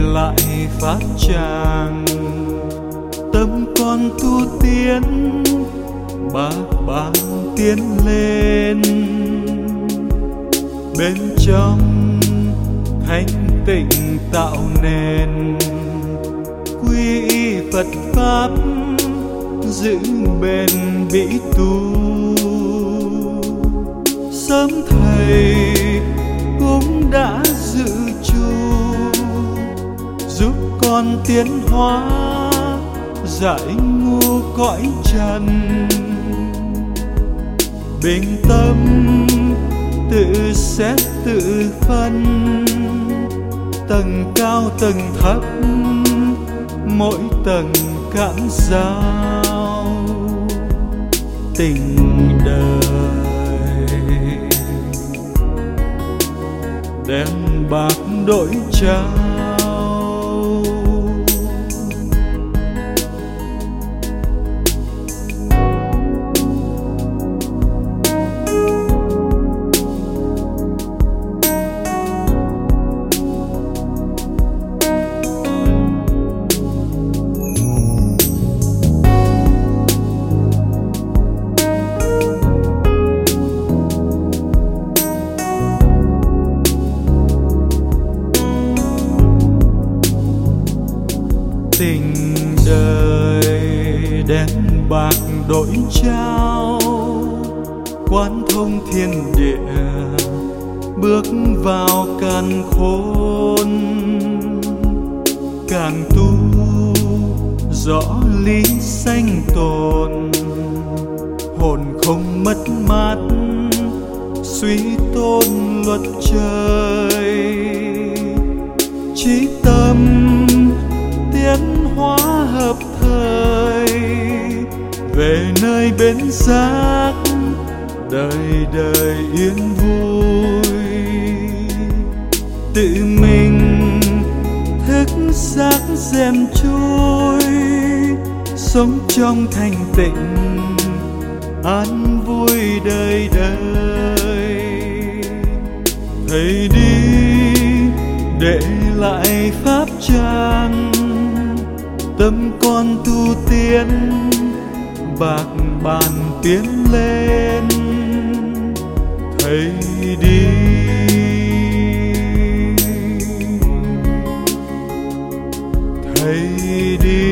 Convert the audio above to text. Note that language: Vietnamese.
lại phát tràng tâm con tu tiến, bác ban tiến lên. Bên trong thanh tịnh tạo nền, quy y phật pháp giữ bền bỉ tu non con tiến hóa giải ngu cõi trần. Bình tâm tự xét tự phân, tầng cao tầng thấp, mỗi tầng cảm giao. Tình đời đen bạc đổi trắng tình đời đen bạc đổi trao. Quán thông thiên địa bước vào càn khôn. Càng tu rõ lý sanh tồn. Hồn không mất mát, suy tôn luật trời. Trí tâm bên bến giác đời đời yên vui. Tự mình thức giác dèm trôi, sống trong thanh tịnh, an vui đời đời. Thầy đi để lại pháp trang, tâm con tu tiến bạc bàn tiến lên thầy đi. Thầy đi.